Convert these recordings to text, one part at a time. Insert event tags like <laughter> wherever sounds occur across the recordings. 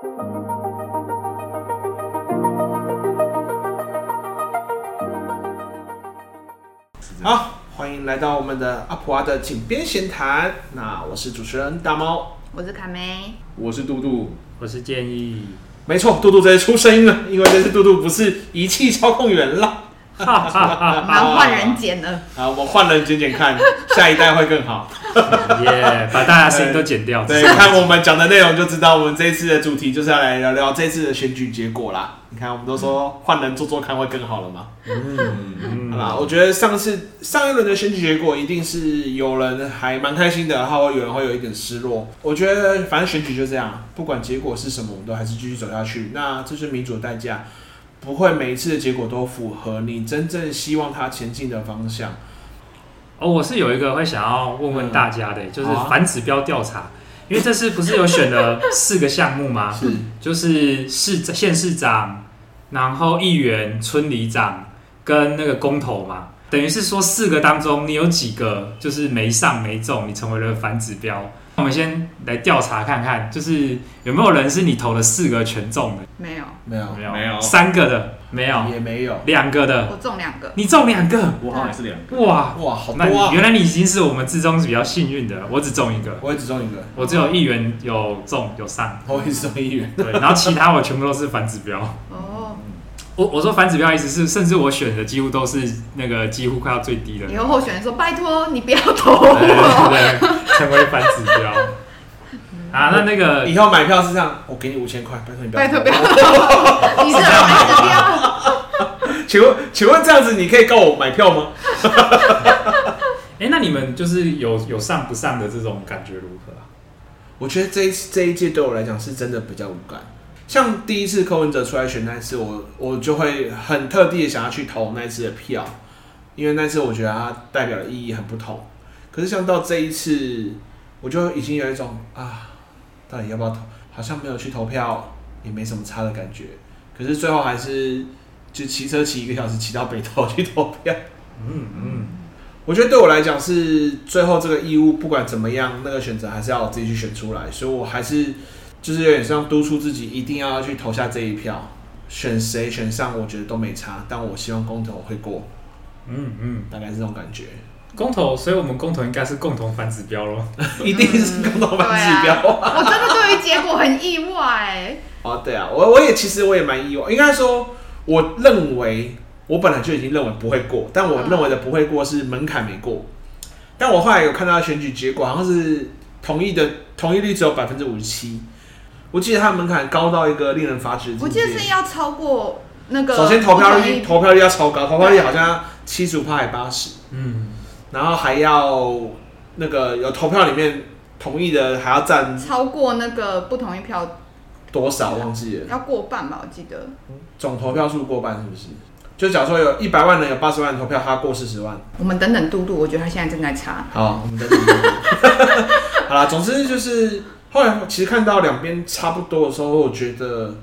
好，欢迎来到我们的阿普蛙的井边闲谈。那我是主持人大猫，我是卡梅，我是杜杜，我是建议。没错，杜杜这次出声音了，因为这次杜杜不是仪器操控员了。我们 <laughs> 换人剪了。啊，我换人剪剪看，下一代会更好。<laughs> 耶，把大家声音都剪掉。对，<laughs> 看我们讲的内容就知道，我们这一次的主题就是要来聊聊这次的选举结果啦。你看，我们都说换人做做看会更好了嘛。嗯，好啦，我觉得上次上一轮的选举结果一定是有人还蛮开心的，然后有人会有一点失落。我觉得反正选举就这样，不管结果是什么，我们都还是继续走下去。那这是民主的代价。不会每一次的结果都符合你真正希望它前进的方向。哦，我是有一个会想要问问大家的，嗯、就是反指标调查，啊、因为这次不是有选了四个项目吗？是，就是市县市长，然后议员、村里长跟那个公投嘛，等于是说四个当中你有几个就是没上没中，你成为了反指标。我们先来调查看看，就是有没有人是你投了四个全中的？没有，没有，没有，没有。三个的没有，也没有。两个的，我中两个。你中两个，我好像也是两个。哇哇，好多啊！原来你已经是我们之中是比较幸运的，我只中一个。我也只中一个，我只有一元有中有上。我也是中一元。对，然后其他我全部都是反指标。哦。我我说反指标意思是，甚至我选的几乎都是那个几乎快要最低的。以后候选人说：“拜托你不要投。”对对，成为反指标。<laughs> 啊，那那个以后买票是这样，我给你五千块，拜托你不要。拜托不要。<laughs> 你是反指标？请问，请问这样子你可以告我买票吗？哎、欸，那你们就是有有上不上的这种感觉如何？我觉得这一次这一届对我来讲是真的比较无感。像第一次柯文哲出来选那一次，我我就会很特地的想要去投那一次的票，因为那次我觉得它代表的意义很不同。可是像到这一次，我就已经有一种啊。到底要不要投？好像没有去投票，也没什么差的感觉。可是最后还是就骑车骑一个小时骑到北投去投票。嗯嗯，我觉得对我来讲是最后这个义务，不管怎么样，那个选择还是要我自己去选出来。所以我还是就是有点像督促自己，一定要去投下这一票。选谁选上，我觉得都没差。但我希望公投会过。嗯嗯，大概是这种感觉。公投，所以我们公投应该是共同反指标咯，一定是共同反指标。嗯啊、我真的对于结果很意外。哦，对啊，我我也其实我也蛮意外。应该说，我认为我本来就已经认为不会过，但我认为的不会过是门槛没过。但我后来有看到选举结果，好像是同意的同意率只有百分之五十七。我记得它的门槛高到一个令人发指。我记得是要超过那个。首先投票率投票率要超高，投票率好像七十五趴还八十。嗯。然后还要那个有投票里面同意的还要占超过那个不同意票多少忘记了，要过半吧，我记得总投票数过半是不是？就假如说有一百万人有八十万人投票，他过四十万。我们等等嘟嘟，我觉得他现在正在查。好，我们等等嘟嘟。好啦，总之就是后来其实看到两边差不多的时候，我觉得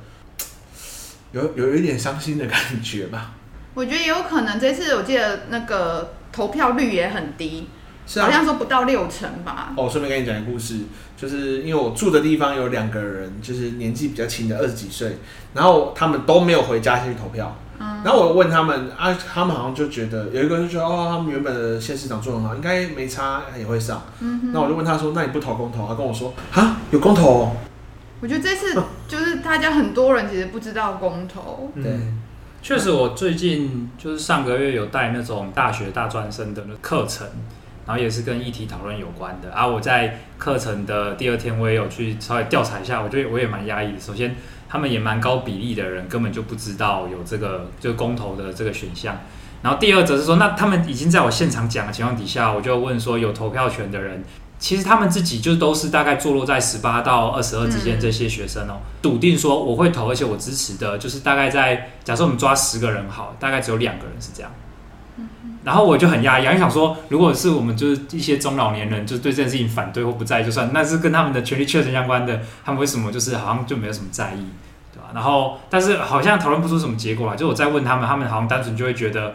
有有一点伤心的感觉吧。我觉得也有可能这次我记得那个。投票率也很低，是啊，好像说不到六成吧。哦，顺便跟你讲个故事，就是因为我住的地方有两个人，就是年纪比较轻的二十几岁，然后他们都没有回家去投票。嗯，然后我问他们啊，他们好像就觉得有一个人就觉得哦，他们原本的县市长做得很好，应该没差也会上。嗯，那我就问他说，那你不投公投？他跟我说啊，有公投哦。我觉得这次 <laughs> 就是大家很多人其实不知道公投。对。嗯确实，我最近就是上个月有带那种大学大专生的课程，然后也是跟议题讨论有关的。啊，我在课程的第二天，我也有去稍微调查一下，我觉得我也蛮压抑的。首先，他们也蛮高比例的人根本就不知道有这个就公投的这个选项。然后第二则是说，那他们已经在我现场讲的情况底下，我就问说，有投票权的人。其实他们自己就都是大概坐落在十八到二十二之间，这些学生哦，笃定说我会投，而且我支持的，就是大概在假设我们抓十个人好，大概只有两个人是这样。然后我就很压抑，因为想说，如果是我们就是一些中老年人，就对这件事情反对或不在意就算，那是跟他们的权利确实相关的，他们为什么就是好像就没有什么在意，对吧？然后但是好像讨论不出什么结果来，就我再问他们，他们好像单纯就会觉得。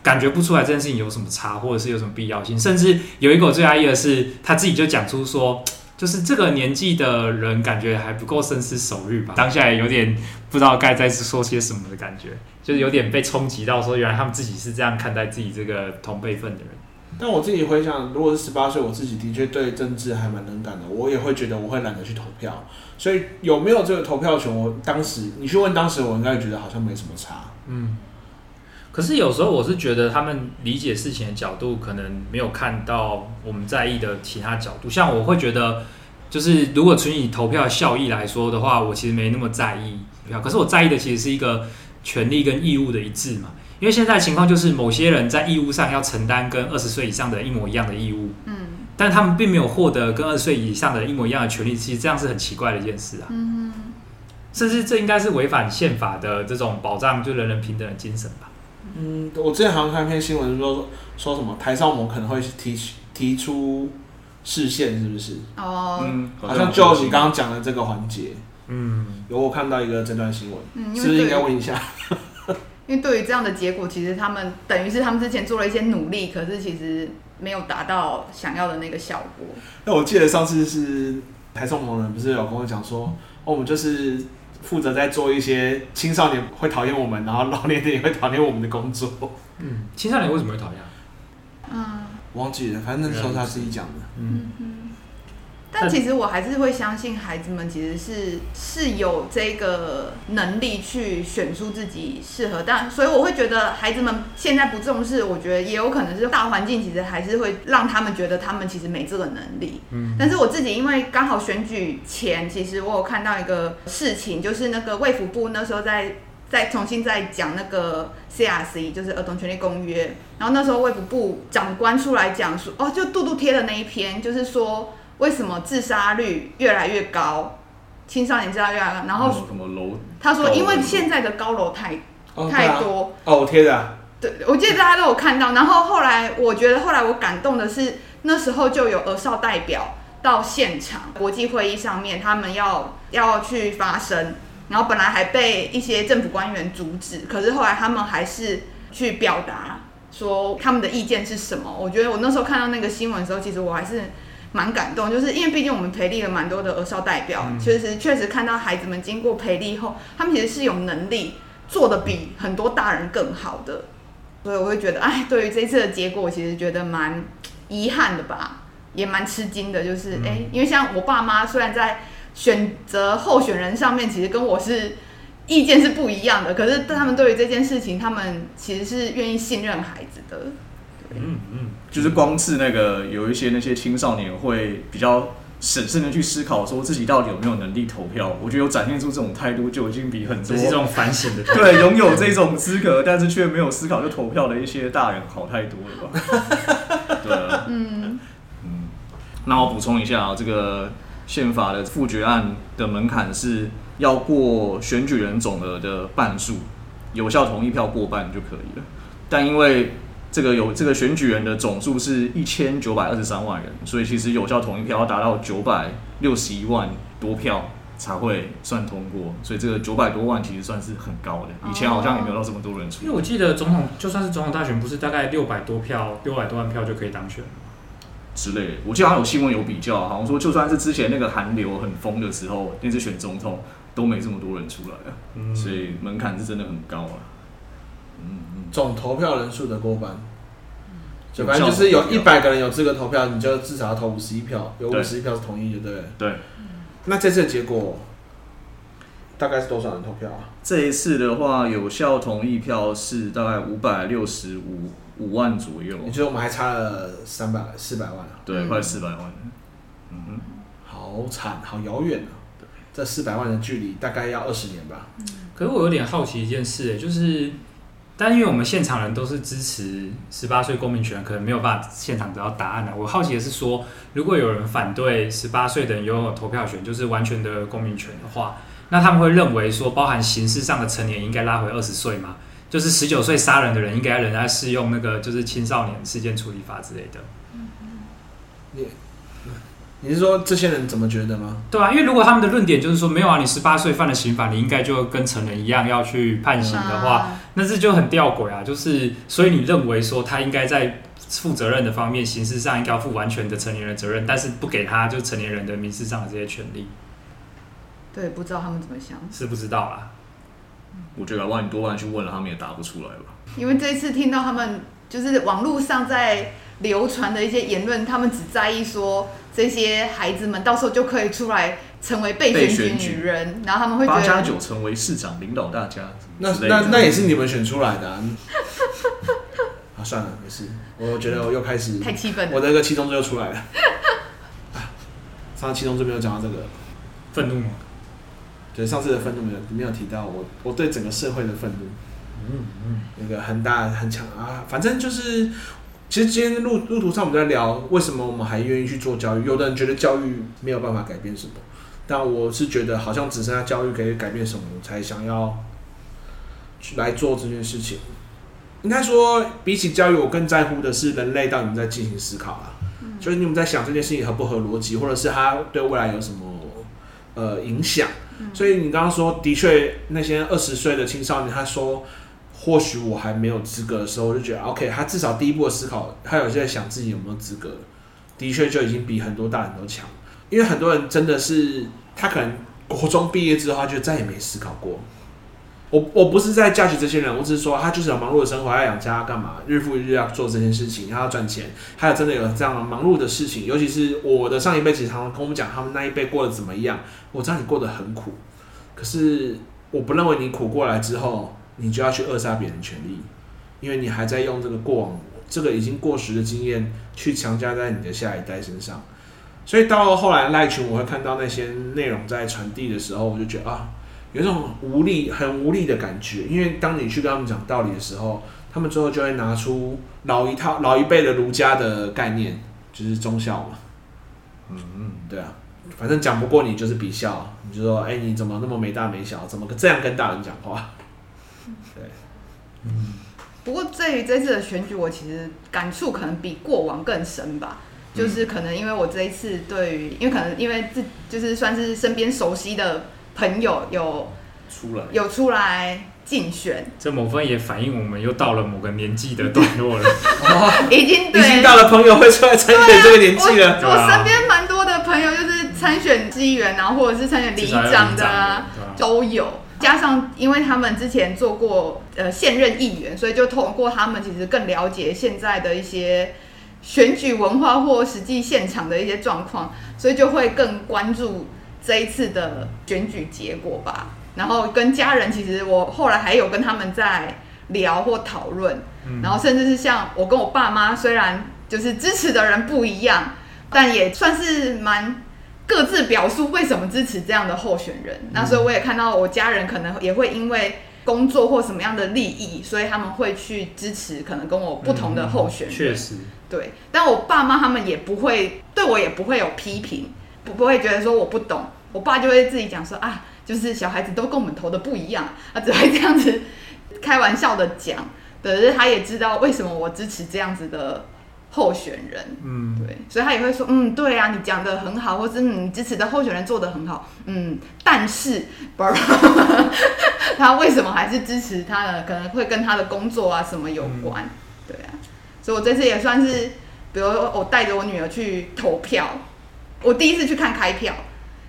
感觉不出来这件事情有什么差，或者是有什么必要性，甚至有一个我最压抑的是，他自己就讲出说，就是这个年纪的人感觉还不够深思熟虑吧，当下也有点不知道该再说些什么的感觉，就是有点被冲击到，说原来他们自己是这样看待自己这个同辈分的人。但我自己回想，如果是十八岁，我自己的确对政治还蛮冷感的，我也会觉得我会懒得去投票。所以有没有这个投票权，我当时你去问当时，我应该觉得好像没什么差。嗯。可是有时候我是觉得他们理解事情的角度可能没有看到我们在意的其他角度。像我会觉得，就是如果从以投票效益来说的话，我其实没那么在意票。可是我在意的其实是一个权利跟义务的一致嘛。因为现在情况就是某些人在义务上要承担跟二十岁以上的人一模一样的义务，嗯，但他们并没有获得跟二十岁以上的人一模一样的权利。其实这样是很奇怪的一件事啊。嗯，甚至这应该是违反宪法的这种保障就人人平等的精神吧。嗯，我之前好像看一篇新闻，说说什么台少盟可能会提提出视线，是不是？哦，嗯，好像就你刚刚讲的这个环节，嗯，有我看到一个这段新闻，嗯，是不是应该问一下？<laughs> 因为对于这样的结果，其实他们等于是他们之前做了一些努力，可是其实没有达到想要的那个效果。那我记得上次是台中某人不是有跟我讲说，哦，我们就是。负责在做一些青少年会讨厌我们，然后老年人也会讨厌我们的工作。嗯，青少年为什么会讨厌？嗯，忘记了，反正那时候他自己讲的。嗯。嗯但其实我还是会相信孩子们其实是是有这个能力去选出自己适合，但所以我会觉得孩子们现在不重视，我觉得也有可能是大环境其实还是会让他们觉得他们其实没这个能力。嗯，但是我自己因为刚好选举前，其实我有看到一个事情，就是那个卫福部那时候在在重新在讲那个 CRC，就是儿童权利公约，然后那时候卫福部长官出来讲说，哦，就杜杜贴的那一篇，就是说。为什么自杀率越来越高？青少年自杀率越来越高，然后什么楼？他说因为现在的高楼太、哦、太多。哦，我贴的。对，我记得大家都有看到。然后后来，我觉得后来我感动的是，那时候就有儿少代表到现场，国际会议上面，他们要要去发声，然后本来还被一些政府官员阻止，可是后来他们还是去表达说他们的意见是什么。我觉得我那时候看到那个新闻的时候，其实我还是。蛮感动，就是因为毕竟我们培力了蛮多的儿少代表，其实确实看到孩子们经过培力后，他们其实是有能力做得比很多大人更好的，所以我会觉得，哎，对于这次的结果，我其实觉得蛮遗憾的吧，也蛮吃惊的，就是哎、欸，因为像我爸妈虽然在选择候选人上面，其实跟我是意见是不一样的，可是他们对于这件事情，他们其实是愿意信任孩子的。嗯嗯，就是光是那个有一些那些青少年会比较审慎的去思考，说自己到底有没有能力投票。我觉得有展现出这种态度，就已经比很多这种反省的 <laughs> 对拥有这种资格，但是却没有思考就投票的一些大人好太多了吧？对啊，嗯嗯。那我补充一下啊，这个宪法的复决案的门槛是要过选举人总额的半数，有效同意票过半就可以了。但因为这个有这个选举人的总数是一千九百二十三万人，所以其实有效同意票要达到九百六十一万多票才会算通过，所以这个九百多万其实算是很高的。以前好像也没有到这么多人出。因为我记得总统就算是总统大选，不是大概六百多票，六百多万票就可以当选之类的。我记得好像有新闻有比较，好像说就算是之前那个韩流很疯的时候，那次选总统都没这么多人出来啊，嗯、所以门槛是真的很高啊。嗯嗯，总投票人数的过半，就反正就是有一百个人有资格投票，你就至少要投五十一票，有五十一票是同意的，对不对？对。那这次的结果大概是多少人投票啊？这一次的话，有效同意票是大概五百六十五五万左右。你觉得我们还差了三百四百万啊？对，快四百万。嗯哼，好惨，好遥远啊！对，这四百万的距离大概要二十年吧。可是我有点好奇一件事，哎，就是。但因为我们现场人都是支持十八岁公民权，可能没有办法现场得到答案呢。我好奇的是说，如果有人反对十八岁的人拥有投票权，就是完全的公民权的话，那他们会认为说，包含刑事上的成年应该拉回二十岁吗？就是十九岁杀人的人应该仍然适用那个就是青少年事件处理法之类的。嗯嗯。你是说这些人怎么觉得吗？对啊，因为如果他们的论点就是说没有啊，你十八岁犯了刑法，你应该就跟成人一样要去判刑的话，那这就很吊诡啊。就是所以你认为说他应该在负责任的方面，刑事上应该要负完全的成年人责任，但是不给他就成年人的民事上的这些权利。对，不知道他们怎么想，是不知道啦。我觉得万一多半去问了，他们也答不出来吧。因为这一次听到他们就是网络上在流传的一些言论，他们只在意说这些孩子们到时候就可以出来成为被选举女人，然后他们会觉得八加九成为市长领导大家，那那那也是你们选出来的啊。<laughs> 啊，算了，没事。我觉得我又开始太气愤了，我的那个七宗罪又出来了。<laughs> 啊，上次七宗罪没有讲到这个，愤怒吗？对，上次的愤怒没有没有提到我我对整个社会的愤怒。嗯嗯，那个很大很强啊，反正就是，其实今天路路途上我们在聊为什么我们还愿意去做教育。有的人觉得教育没有办法改变什么，但我是觉得好像只剩下教育可以改变什么，才想要去来做这件事情。应该说，比起教育，我更在乎的是人类到底在进行思考啊。就是你们在想这件事情合不合逻辑，或者是它对未来有什么呃影响。所以你刚刚说，的确那些二十岁的青少年，他说或许我还没有资格的时候，我就觉得 OK，他至少第一步的思考，他有在想自己有没有资格，的确就已经比很多大人都强。因为很多人真的是他可能国中毕业之后，他就再也没思考过。我我不是在嫁娶这些人，我只是说他就是有忙碌的生活，要养家干嘛，日复一日要做这件事情，他要赚钱，还有真的有这样忙碌的事情。尤其是我的上一辈，其实常常跟我们讲他们那一辈过得怎么样。我知道你过得很苦，可是我不认为你苦过来之后，你就要去扼杀别人权利，因为你还在用这个过往这个已经过时的经验去强加在你的下一代身上。所以到后来赖群，我会看到那些内容在传递的时候，我就觉得啊。有一种无力、很无力的感觉，因为当你去跟他们讲道理的时候，他们最后就会拿出老一套、老一辈的儒家的概念，就是忠孝嘛。嗯嗯，对啊，反正讲不过你就是比孝，你就说，哎、欸，你怎么那么没大没小，怎么这样跟大人讲话？对，嗯。不过，对于这次的选举，我其实感触可能比过往更深吧。就是可能因为我这一次对于，因为可能因为这就是算是身边熟悉的。朋友有出来，有出来竞选，这某份也反映我们又到了某个年纪的段落了。<laughs> 已经对已经到了朋友会出来参选这个年纪了。我，我身边蛮多的朋友就是参选议员啊，或者是参选里长的啊，都有。加上因为他们之前做过呃现任议员，所以就透过他们其实更了解现在的一些选举文化或实际现场的一些状况，所以就会更关注。这一次的选举结果吧，然后跟家人，其实我后来还有跟他们在聊或讨论，然后甚至是像我跟我爸妈，虽然就是支持的人不一样，但也算是蛮各自表述为什么支持这样的候选人。那所以我也看到我家人可能也会因为工作或什么样的利益，所以他们会去支持可能跟我不同的候选人。确实，对，但我爸妈他们也不会对我也不会有批评，不不会觉得说我不懂。我爸就会自己讲说啊，就是小孩子都跟我们投的不一样，他只会这样子开玩笑的讲，可是他也知道为什么我支持这样子的候选人，嗯，对，所以他也会说，嗯，对啊，你讲的很好，或是你支持的候选人做的很好，嗯，但是，<laughs> 他为什么还是支持他呢？可能会跟他的工作啊什么有关，对啊，所以我这次也算是，比如我带着我女儿去投票，我第一次去看开票。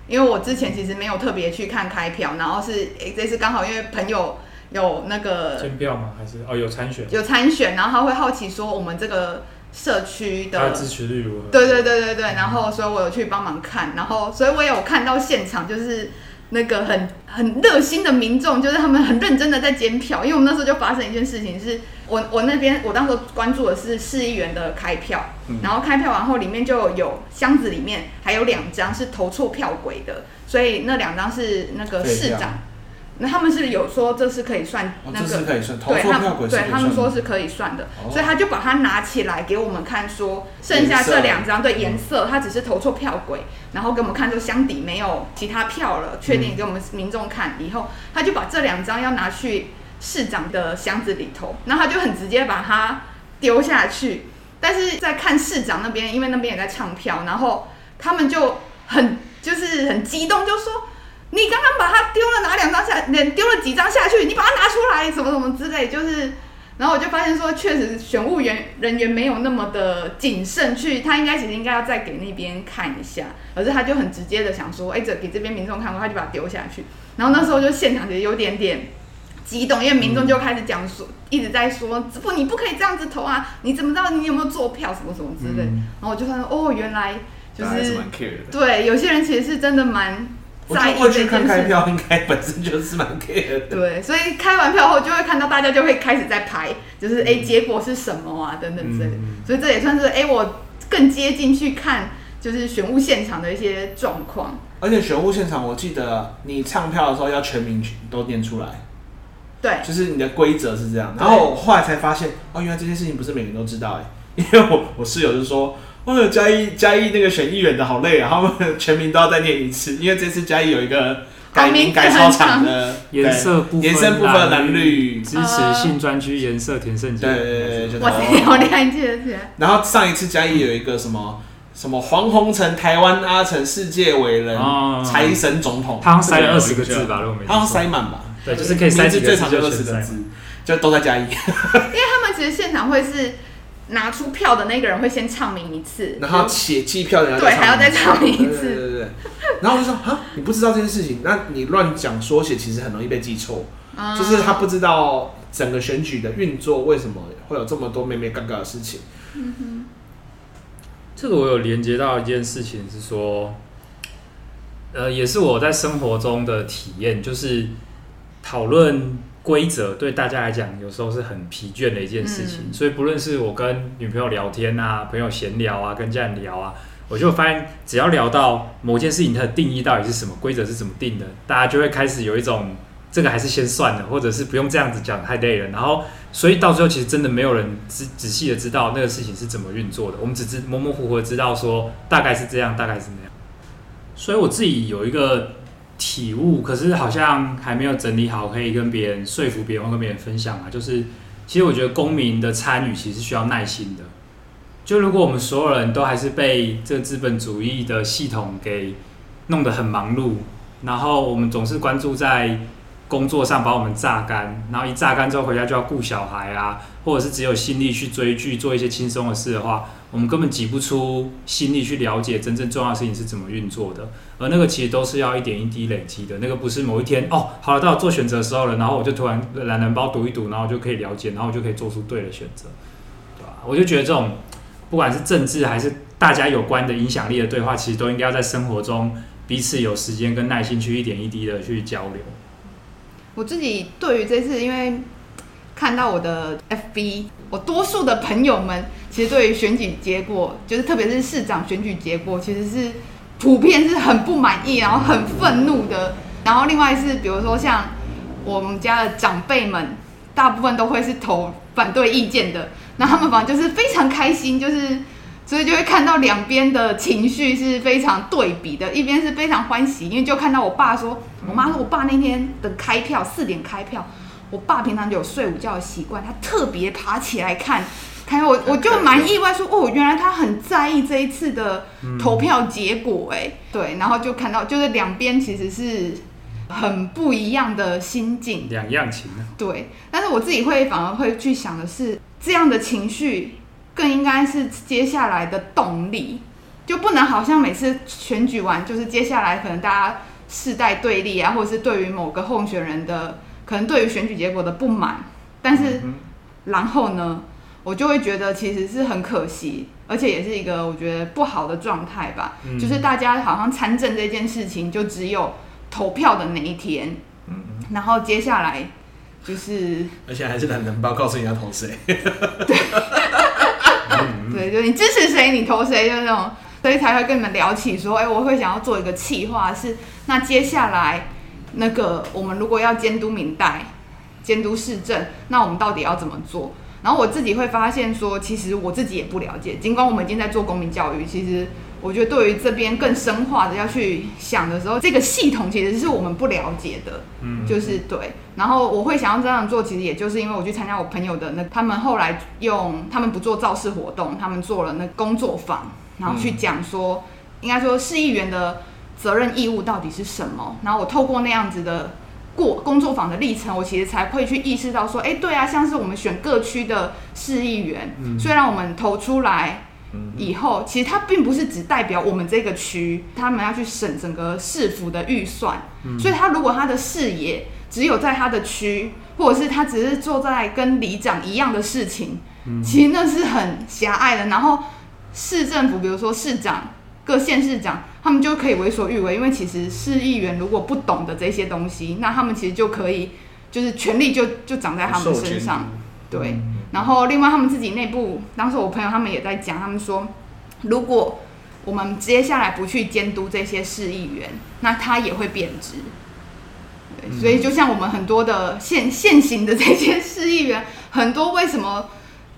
因为我之前其实没有特别去看开票，然后是诶这次刚好因为朋友有那个监票吗？还是哦有参选？有参选，然后他会好奇说我们这个社区的，的支持率如何？对对对对对，然后所以我有去帮忙看，然后所以我有看到现场就是。那个很很热心的民众，就是他们很认真的在监票，因为我们那时候就发生一件事情是，是我我那边我当时关注的是市议员的开票，然后开票完后里面就有箱子里面还有两张是投错票轨的，所以那两张是那个市长。那他们是有说这是可以算那个，对，他们对他们说是可以算的，所以他就把它拿起来给我们看，说剩下这两张对颜色，他只是投错票轨，然后给我们看说箱底没有其他票了，确定给我们民众看。以后，他就把这两张要拿去市长的箱子里头，然后他就很直接把它丢下去，但是在看市长那边，因为那边也在唱票，然后他们就很就是很激动，就说。你刚刚把它丢了哪两张下？丢了几张下去？你把它拿出来，什么什么之类，就是然后我就发现说，确实选务员人员没有那么的谨慎去，他应该其实应该要再给那边看一下，可是他就很直接的想说，哎，这给这边民众看过，他就把它丢下去。然后那时候就现场其实有点点激动，因为民众就开始讲说，嗯、一直在说，不，你不可以这样子投啊，你怎么知道你有没有做票什么什么之类。嗯、然后我就发现，哦，原来就是对，有些人其实是真的蛮。在过去看开票，应该本身就是蛮 care 的。对，所以开完票后就会看到大家就会开始在排，就是哎、嗯欸，结果是什么啊，等等之类的。嗯、所以这也算是哎、欸，我更接近去看，就是选务现场的一些状况。而且选务现场，我记得你唱票的时候要全名都念出来。对，就是你的规则是这样。然后我后来才发现，哦，原来这件事情不是每个人都知道哎，因为我我室友就说。哦，嘉义嘉义那个选议员的好累啊，他们全名都要再念一次，因为这次嘉义有一个改名改操场的颜色部分，颜色部分蓝绿支持性专区颜色填胜阶。对对对对，哇塞，好厉害，记得起来。然后上一次嘉义有一个什么什么黄宏成台湾阿成世界伟人财神总统，他塞了二十个字吧，他要塞满吧？对，就是可以塞字，最长就二十个字，就都在嘉义。因为他们其实现场会是。拿出票的那个人会先唱名一次，然后写计票的人对还要再唱名一次，对对对，然后我就说啊，你不知道这件事情，那你乱讲说写其实很容易被记错，嗯、就是他不知道整个选举的运作为什么会有这么多妹妹尴尬的事情。嗯哼，这个我有连接到一件事情是说，呃，也是我在生活中的体验，就是讨论。规则对大家来讲，有时候是很疲倦的一件事情。嗯、所以不论是我跟女朋友聊天啊，朋友闲聊啊，跟家人聊啊，我就发现，只要聊到某件事情它的定义到底是什么，规则是怎么定的，大家就会开始有一种这个还是先算了，或者是不用这样子讲太累了。然后，所以到最后其实真的没有人仔仔细的知道那个事情是怎么运作的。我们只知模模糊糊的知道说大概是这样，大概是那样。所以我自己有一个。体悟，可是好像还没有整理好，可以跟别人说服别人，跟别人分享啊。就是，其实我觉得公民的参与其实需要耐心的。就如果我们所有人都还是被这资本主义的系统给弄得很忙碌，然后我们总是关注在工作上把我们榨干，然后一榨干之后回家就要顾小孩啊，或者是只有心力去追剧，做一些轻松的事的话。我们根本挤不出心力去了解真正重要的事情是怎么运作的，而那个其实都是要一点一滴累积的。那个不是某一天哦，好了，到我做选择的时候了，然后我就突然懒人包读一读，然后我就可以了解，然后我就可以做出对的选择，对吧？我就觉得这种不管是政治还是大家有关的影响力的对话，其实都应该要在生活中彼此有时间跟耐心去一点一滴的去交流。我自己对于这次，因为看到我的 FB，我多数的朋友们。其实对于选举结果，就是特别是市长选举结果，其实是普遍是很不满意，然后很愤怒的。然后另外是，比如说像我们家的长辈们，大部分都会是投反对意见的。那他们反正就是非常开心，就是所以就会看到两边的情绪是非常对比的。一边是非常欢喜，因为就看到我爸说，我妈说我爸那天的开票四点开票，我爸平常就有睡午觉的习惯，他特别爬起来看。还有我，我就蛮意外说，说哦，原来他很在意这一次的投票结果，哎，对，然后就看到，就是两边其实是很不一样的心境，两样情啊。对，但是我自己会反而会去想的是，这样的情绪更应该是接下来的动力，就不能好像每次选举完，就是接下来可能大家世代对立啊，或者是对于某个候选人的可能对于选举结果的不满，但是然后呢？我就会觉得其实是很可惜，而且也是一个我觉得不好的状态吧。嗯、就是大家好像参政这件事情，就只有投票的那一天，嗯、然后接下来就是，而且还是懒人包告诉你要投谁。<laughs> <laughs> 对，对，就你支持谁，你投谁，就那种，所以才会跟你们聊起说，哎，我会想要做一个企划，是那接下来那个我们如果要监督明代、监督市政，那我们到底要怎么做？然后我自己会发现说，其实我自己也不了解。尽管我们已经在做公民教育，其实我觉得对于这边更深化的要去想的时候，这个系统其实是我们不了解的。嗯，就是对。然后我会想要这样做，其实也就是因为我去参加我朋友的那，他们后来用他们不做造势活动，他们做了那工作坊，然后去讲说，应该说市议员的责任义务到底是什么。然后我透过那样子的。过工作坊的历程，我其实才会去意识到说，哎，对啊，像是我们选各区的市议员，嗯、虽然我们投出来以后，其实它并不是只代表我们这个区，他们要去审整个市府的预算，嗯、所以他如果他的视野只有在他的区，或者是他只是做在跟里长一样的事情，嗯、其实那是很狭隘的。然后市政府，比如说市长。各县市长，他们就可以为所欲为，因为其实市议员如果不懂得这些东西，那他们其实就可以，就是权力就就长在他们身上。对，然后另外他们自己内部，当时我朋友他们也在讲，他们说，如果我们接下来不去监督这些市议员，那他也会贬值。对，所以就像我们很多的现现行的这些市议员，很多为什么？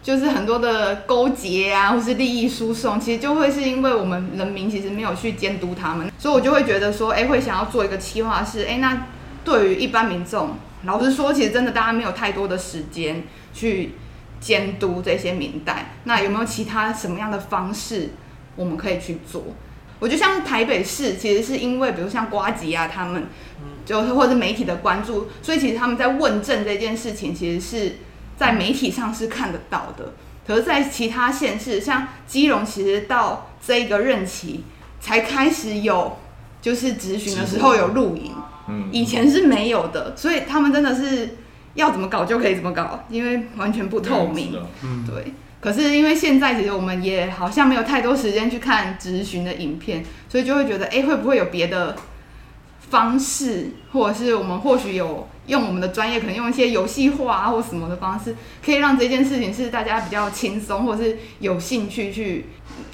就是很多的勾结啊，或是利益输送，其实就会是因为我们人民其实没有去监督他们，所以我就会觉得说，哎、欸，会想要做一个企划是，哎、欸，那对于一般民众，老实说，其实真的大家没有太多的时间去监督这些民代，那有没有其他什么样的方式我们可以去做？我觉得像台北市，其实是因为比如像瓜吉啊，他们就是或者媒体的关注，所以其实他们在问政这件事情，其实是。在媒体上是看得到的，可是，在其他县市，像基隆，其实到这一个任期才开始有，就是执询的时候有录影，嗯，以前是没有的，所以他们真的是要怎么搞就可以怎么搞，因为完全不透明，嗯，对。可是因为现在其实我们也好像没有太多时间去看咨询的影片，所以就会觉得，哎，会不会有别的方式，或者是我们或许有。用我们的专业，可能用一些游戏化啊，或什么的方式，可以让这件事情是大家比较轻松，或者是有兴趣去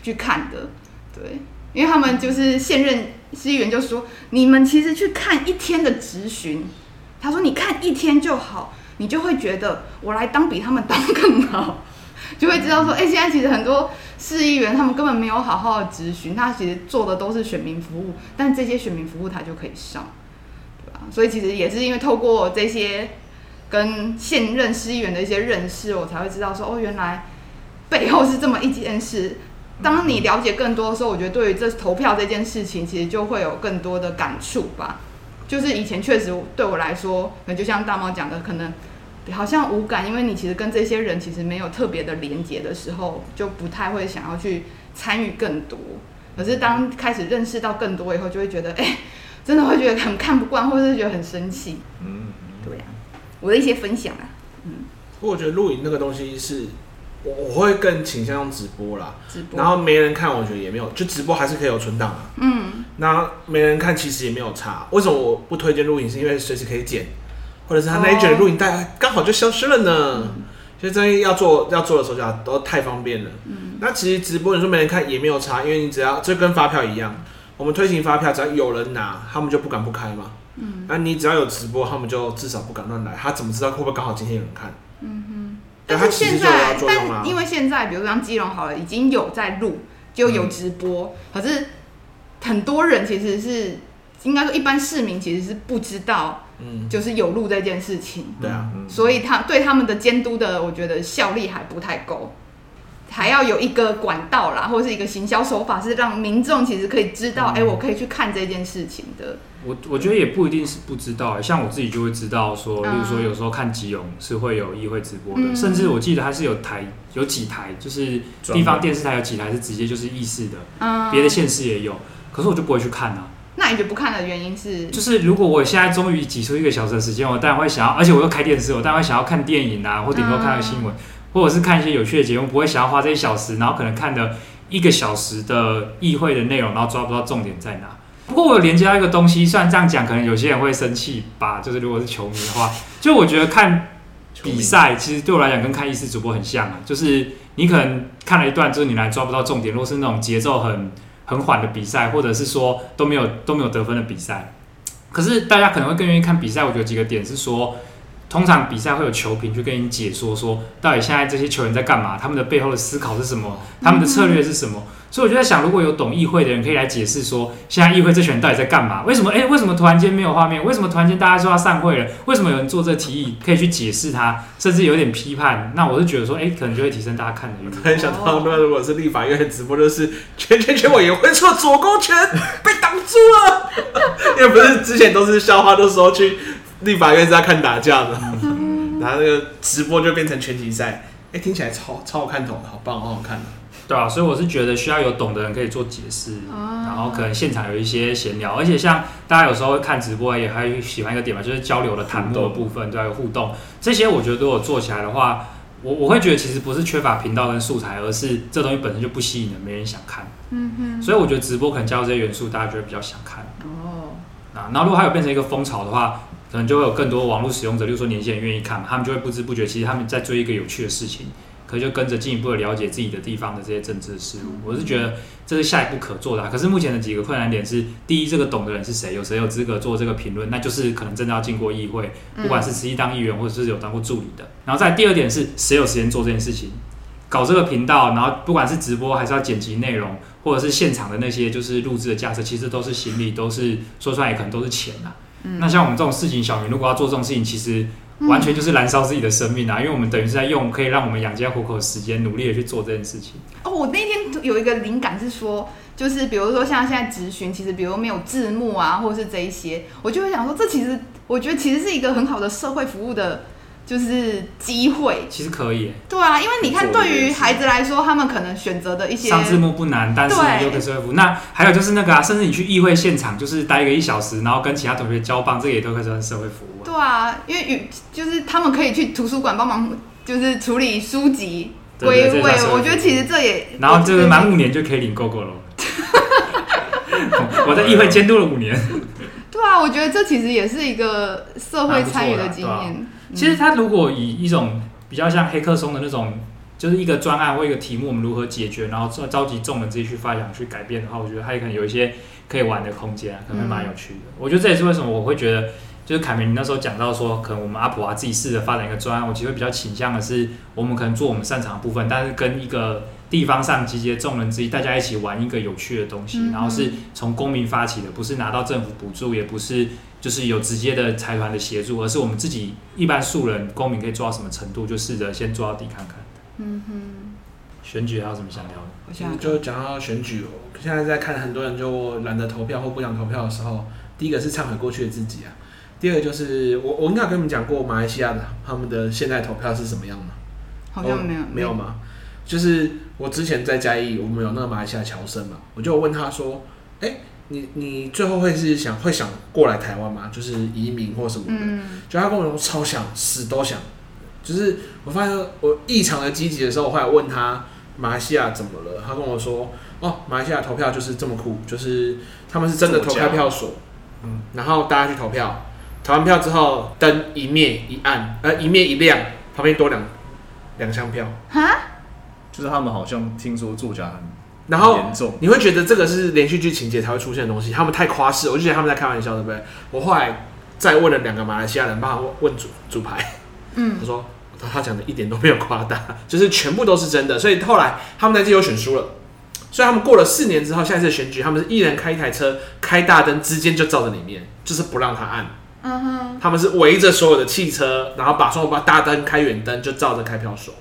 去看的。对，因为他们就是现任司议员就说，你们其实去看一天的质询，他说你看一天就好，你就会觉得我来当比他们当更好，<laughs> 就会知道说，哎、现在其实很多市议员他们根本没有好好的质询，他其实做的都是选民服务，但这些选民服务他就可以上。所以其实也是因为透过这些跟现任市议员的一些认识，我才会知道说哦，原来背后是这么一件事。当你了解更多的时候，我觉得对于这投票这件事情，其实就会有更多的感触吧。就是以前确实对我来说，可能就像大猫讲的，可能好像无感，因为你其实跟这些人其实没有特别的连接的时候，就不太会想要去参与更多。可是当开始认识到更多以后，就会觉得哎。欸真的会觉得很看不惯，或者是觉得很生气。嗯，对呀、啊，我的一些分享啊，嗯。不过我觉得露营那个东西是，我我会更倾向用直播啦。直播。然后没人看，我觉得也没有，就直播还是可以有存档啊。嗯。那没人看，其实也没有差。为什么我不推荐录影？是因为随时可以剪，或者是他那一卷录影带刚好就消失了呢。嗯。所以要做要做的时候就都太方便了。嗯。那其实直播你说没人看也没有差，因为你只要就跟发票一样。我们推行发票，只要有人拿，他们就不敢不开嘛。嗯，那你只要有直播，他们就至少不敢乱来。他怎么知道会不会刚好今天有人看？但是现在，但因为现在，比如说像基隆好了，已经有在录，就有直播。嗯、可是很多人其实是，应该说一般市民其实是不知道，嗯，就是有录这件事情。对啊。所以他对他们的监督的，我觉得效力还不太够。还要有一个管道啦，或者是一个行销手法，是让民众其实可以知道，哎、嗯欸，我可以去看这件事情的。我我觉得也不一定是不知道、欸，像我自己就会知道说，例如说有时候看吉永是会有议会直播的，嗯、甚至我记得它是有台有几台，就是地方电视台有几台是直接就是议事的，嗯，别的县市也有，可是我就不会去看啊。那你就不看的原因是？就是如果我现在终于挤出一个小时的时间，我当然会想要，而且我又开电视，我当然会想要看电影啊，或顶多看个新闻。嗯或者是看一些有趣的节目，不会想要花这一小时，然后可能看的一个小时的议会的内容，然后抓不到重点在哪。不过我有连接到一个东西，虽然这样讲，可能有些人会生气吧。就是如果是球迷的话，就我觉得看比赛，其实对我来讲跟看议事主播很像啊。就是你可能看了一段之后，你来抓不到重点。如果是那种节奏很很缓的比赛，或者是说都没有都没有得分的比赛，可是大家可能会更愿意看比赛。我觉得几个点是说。通常比赛会有球评去跟你解说，说到底现在这些球员在干嘛，他们的背后的思考是什么，他们的策略是什么。所以我就在想，如果有懂议会的人可以来解释说，现在议会这群人到底在干嘛？为什么？诶、欸，为什么突然间没有画面？为什么突然间大家说要散会了？为什么有人做这提议？可以去解释他，甚至有点批判。那我是觉得说，诶、欸，可能就会提升大家看的欲。突然想到，那如果是立法院的直播，就是全全全委员会说左勾拳被挡住了，<laughs> 因为不是之前都是校花的时候去。立法院是在看打架的，然后那个直播就变成拳击赛，哎、欸，听起来超超好看头，好棒，好好看的。对啊，所以我是觉得需要有懂的人可以做解释，然后可能现场有一些闲聊，而且像大家有时候会看直播，也还喜欢一个点嘛，就是交流的弹幕的部分，对，有互动，这些我觉得如果做起来的话，我我会觉得其实不是缺乏频道跟素材，而是这东西本身就不吸引人，没人想看。嗯哼。所以我觉得直播可能加入这些元素，大家觉得比较想看。哦。啊，然后如果它有变成一个风潮的话，可能就会有更多网络使用者，例如说年轻人愿意看，他们就会不知不觉其实他们在追一个有趣的事情。可就跟着进一步的了解自己的地方的这些政治事务，我是觉得这是下一步可做的啊。可是目前的几个困难点是：第一，这个懂的人是谁？有谁有资格做这个评论？那就是可能真的要经过议会，不管是实际当议员或者是有当过助理的。然后再第二点是，谁有时间做这件事情？搞这个频道，然后不管是直播还是要剪辑内容，或者是现场的那些就是录制的架设，其实都是行李，都是说出来也可能都是钱呐。那像我们这种市井小民，如果要做这种事情，其实。完全就是燃烧自己的生命啊！因为我们等于是在用可以让我们养家糊口的时间，努力的去做这件事情。哦，我那天有一个灵感是说，就是比如说像现在直询，其实比如没有字幕啊，或者是这一些，我就会想说，这其实我觉得其实是一个很好的社会服务的。就是机会，其实可以。对啊，因为你看，对于孩子来说，他们可能选择的一些上字幕不难，但是又可以社会服务。那还有就是那个啊，甚至你去议会现场，就是待个一小时，然后跟其他同学交棒，这个也都可以算社会服务啊。对啊，因为与就是他们可以去图书馆帮忙，就是处理书籍归位。我觉得其实这也，然后就是满五年就可以领 GoGo 了。<laughs> 我在议会监督了五年。对啊，我觉得这其实也是一个社会参与的经验。其实他如果以一种比较像黑客松的那种，就是一个专案或一个题目，我们如何解决，然后召召集众人自己去发想、去改变的话，我觉得他也可能有一些可以玩的空间，可能会蛮有趣的。嗯、我觉得这也是为什么我会觉得，就是凯明你那时候讲到说，可能我们阿普啊自己试着发展一个专案，我其实会比较倾向的是，我们可能做我们擅长的部分，但是跟一个地方上集结众人之一，大家一起玩一个有趣的东西，嗯、然后是从公民发起的，不是拿到政府补助，也不是。就是有直接的财团的协助，而是我们自己一般素人公民可以做到什么程度，就试着先做到底看看。嗯哼。选举还有什么想聊的？我现在就讲到选举，现在在看很多人就懒得投票或不想投票的时候，第一个是忏悔过去的自己啊，第二个就是我我应该跟你们讲过马来西亚的他们的现在投票是什么样吗？好像没有，没有吗？就是我之前在嘉义，我们有那个马来西亚侨生嘛，我就问他说，哎、欸。你你最后会是想会想过来台湾吗？就是移民或什么的？嗯、就他跟我说超想，死都想。就是我发现我异常的积极的时候，我后来问他马来西亚怎么了？他跟我说哦，马来西亚投票就是这么酷，就是他们是真的投开票所，嗯，然后大家去投票，投完票之后灯一灭一暗，呃一灭一亮，旁边多两两箱票。哈？就是他们好像听说作假很。然后你会觉得这个是连续剧情节才会出现的东西，他们太夸饰，我就觉得他们在开玩笑，对不对？我后来再问了两个马来西亚人，帮他问主主牌，嗯，他说他他讲的一点都没有夸大，<laughs> 就是全部都是真的。所以后来他们在这有选输了，所以他们过了四年之后，下一次选举，他们是一人开一台车，开大灯，之间就照着里面，就是不让他按。嗯哼，他们是围着所有的汽车，然后把所有把大灯开远灯，就照着开票所。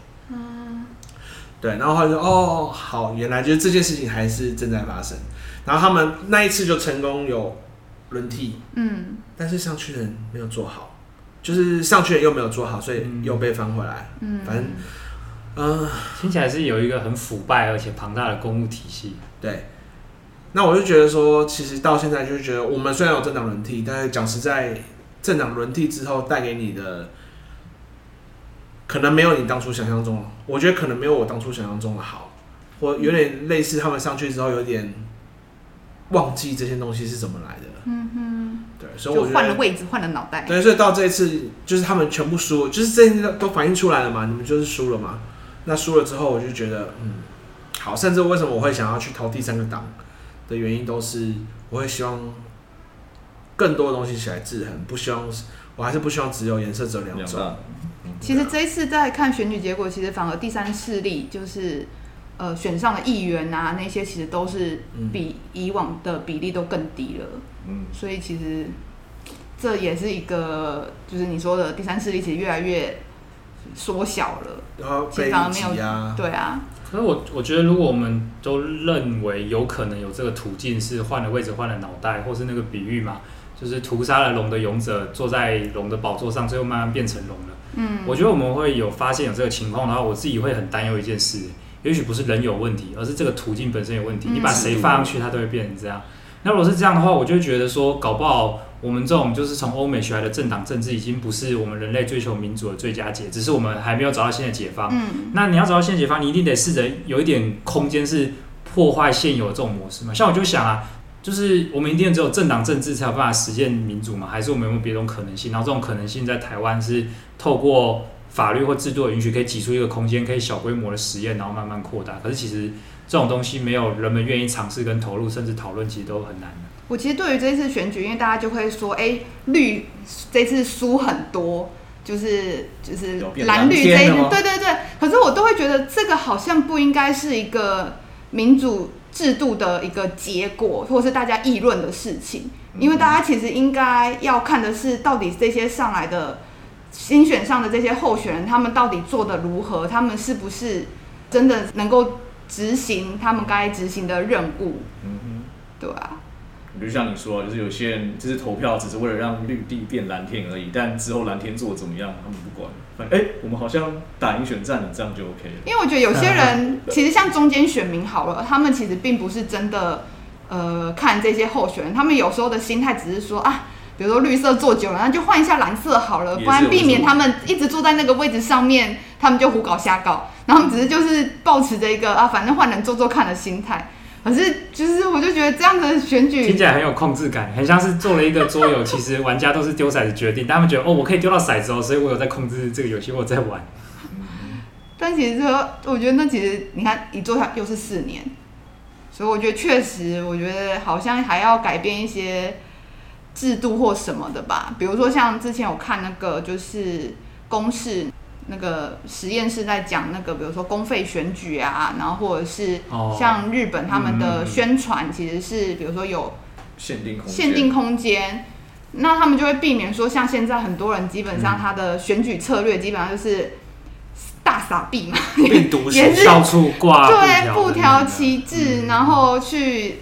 对，然后他就说：“哦，好，原来就是这件事情还是正在发生。”然后他们那一次就成功有轮替，嗯，但是上去的人没有做好，就是上去的人又没有做好，所以又被翻回来。嗯，反正，嗯、呃，听起来是有一个很腐败而且庞大的公务体系。对，那我就觉得说，其实到现在就是觉得，我们虽然有政党轮替，但是讲实在，政党轮替之后带给你的。可能没有你当初想象中，我觉得可能没有我当初想象中的好，或有点类似他们上去之后有点忘记这些东西是怎么来的。嗯哼，对，所以我换了位置，换了脑袋。对，所以到这一次就是他们全部输，就是这些都反映出来了嘛，你们就是输了嘛。那输了之后，我就觉得嗯，好，甚至为什么我会想要去投第三个档的原因，都是我会希望更多的东西起来制衡，不希望我还是不希望只有颜色只有两种。其实这一次在看选举结果，其实反而第三势力就是，呃，选上的议员啊，那些其实都是比以往的比例都更低了。嗯，所以其实这也是一个，就是你说的第三势力其实越来越缩小了。然后被挤压。对啊。可是我我觉得，如果我们都认为有可能有这个途径是换了位置换了脑袋，或是那个比喻嘛。就是屠杀了龙的勇者坐在龙的宝座上，最后慢慢变成龙了。嗯，我觉得我们会有发现有这个情况，然后我自己会很担忧一件事，也许不是人有问题，而是这个途径本身有问题。你把谁放上去，它都会变成这样。那如果是这样的话，我就觉得说，搞不好我们这种就是从欧美学来的政党政治，已经不是我们人类追求民主的最佳解，只是我们还没有找到新的解方。嗯，那你要找到新的解方，你一定得试着有一点空间是破坏现有的这种模式嘛。像我就想啊，就是我们一定只有政党政治才有办法实现民主嘛？还是我们有没有别种可能性？然后这种可能性在台湾是透过。法律或制度的允许，可以挤出一个空间，可以小规模的实验，然后慢慢扩大。可是其实这种东西没有人们愿意尝试跟投入，甚至讨论，其实都很难。我其实对于这次选举，因为大家就会说，哎、欸，绿这次输很多，就是就是蓝绿这一对对对。可是我都会觉得这个好像不应该是一个民主制度的一个结果，或是大家议论的事情。因为大家其实应该要看的是，到底这些上来的。新选上的这些候选人，他们到底做得如何？他们是不是真的能够执行他们该执行的任务？嗯哼，对啊。就像你说，就是有些人就是投票只是为了让绿地变蓝天而已，但之后蓝天做得怎么样，他们不管。反正哎，我们好像打赢选战了，这样就 OK 了。因为我觉得有些人 <laughs> 其实像中间选民好了，他们其实并不是真的呃看这些候选人，他们有时候的心态只是说啊。比如说绿色坐久了，那就换一下蓝色好了，不然避免他们一直坐在那个位置上面，他们就胡搞瞎搞。然后他们只是就是抱持着一个啊，反正换人做做看的心态。可是就是我就觉得这样的选举听起来很有控制感，很像是做了一个桌游，其实玩家都是丢骰子决定，他们觉得哦，我可以丢到骰子哦，所以我有在控制这个游戏，我在玩。但其实说，我觉得那其实你看一坐下又是四年，所以我觉得确实，我觉得好像还要改变一些。制度或什么的吧，比如说像之前我看那个就是公视那个实验室在讲那个，比如说公费选举啊，然后或者是像日本他们的宣传其实是比如说有限定空限定空间，那他们就会避免说像现在很多人基本上他的选举策略基本上就是大撒币嘛，<laughs> 也是到处挂对布条旗帜，然后去。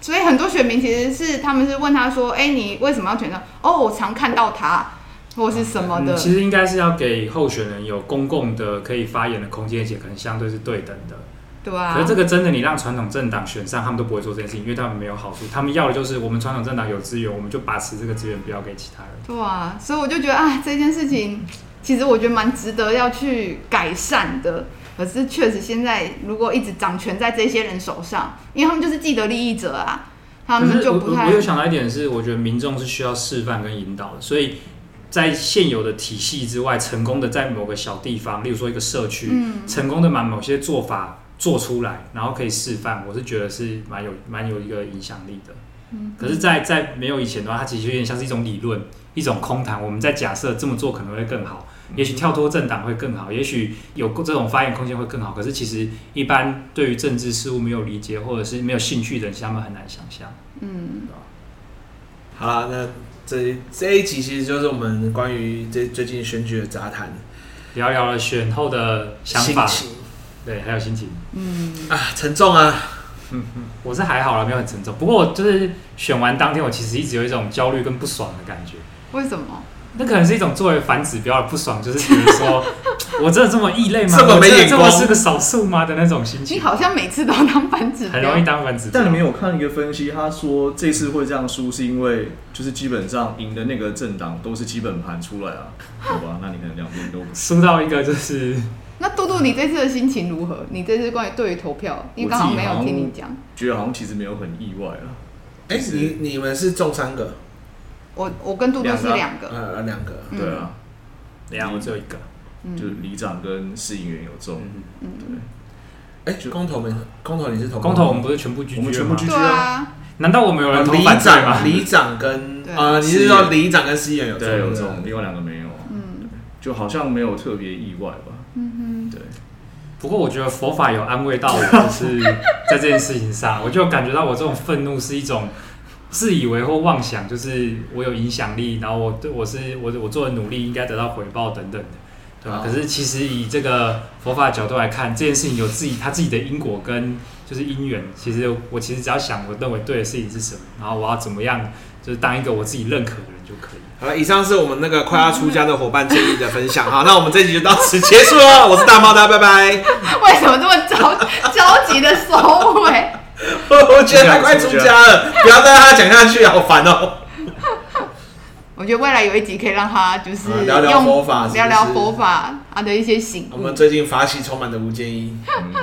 所以很多选民其实是他们是问他说：“哎，你为什么要选他？哦，我常看到他，或是什么的。”其实应该是要给候选人有公共的可以发言的空间，而且可能相对是对等的。对啊。可是这个真的，你让传统政党选上，他们都不会做这件事情，因为他们没有好处。他们要的就是我们传统政党有资源，我们就把持这个资源，不要给其他人。对啊。所以我就觉得，啊，这件事情其实我觉得蛮值得要去改善的。可是确实，现在如果一直掌权在这些人手上，因为他们就是既得利益者啊，他们就不太。我，我有想到一点是，我觉得民众是需要示范跟引导的，所以在现有的体系之外，成功的在某个小地方，例如说一个社区，嗯、成功的把某些做法做出来，然后可以示范，我是觉得是蛮有蛮有一个影响力的。嗯、可是在，在在没有以前的话，它其实有点像是一种理论，一种空谈。我们在假设这么做可能会更好。也许跳脱政党会更好，也许有这种发言空间会更好。可是其实一般对于政治事务没有理解或者是没有兴趣的人，他们很难想象。嗯，好啦，那这这一集其实就是我们关于这最近选举的杂谈，聊聊了选后的想法，对，还有心情。嗯啊，沉重啊。嗯嗯，我是还好了，没有很沉重。不过我就是选完当天，我其实一直有一种焦虑跟不爽的感觉。为什么？那可能是一种作为反指标的不爽，就是比如说，<laughs> 我真的这么异类吗？这么没眼光，这么是个少数吗的那种心情。你好像每次都当反指标，很容易当反指标。但里面有看一个分析，他说这次会这样输，是因为就是基本上赢的那个政党都是基本盘出来啊，<laughs> 好吧？那你可能两边都输到一个就是。那杜杜，你这次的心情如何？你这次关于对于投票，因为刚好没有听你讲，觉得好像其实没有很意外啊。哎、欸，你你们是中三个？我我跟杜杜是两个，呃，两个，嗯、对啊，两个只有一个，嗯、就里长跟市议员有中，嗯，对，哎、欸，公投没？公投你是投？公投我们不是全部拒绝吗？我们全部拒绝啊？难道我们有人投里长？里长跟对呃，你是说里长跟市议员有中？对，有中，另外两个没有，嗯，就好像没有特别意外吧，嗯哼，对。不过我觉得佛法有安慰到我，就是 <laughs> 在这件事情上，我就感觉到我这种愤怒是一种。自以为或妄想，就是我有影响力，然后我对我是我我做的努力应该得到回报等等的，对吧？好可是其实以这个佛法的角度来看，这件事情有自己他自己的因果跟就是因缘。其实我其实只要想，我认为对的事情是什么，然后我要怎么样就是当一个我自己认可的人就可以。好了，以上是我们那个快要出家的伙伴建议的分享。好，那我们这集就到此结束了。我是大猫，大家拜拜。<laughs> 为什么这么着着急的收尾？<laughs> 我觉得他快出家了，不要再让他讲下去，好烦哦。<laughs> 我觉得未来有一集可以让他就是用聊聊佛法是是，聊聊佛法他的一些醒悟。我们最近法喜充满的吴建一。嗯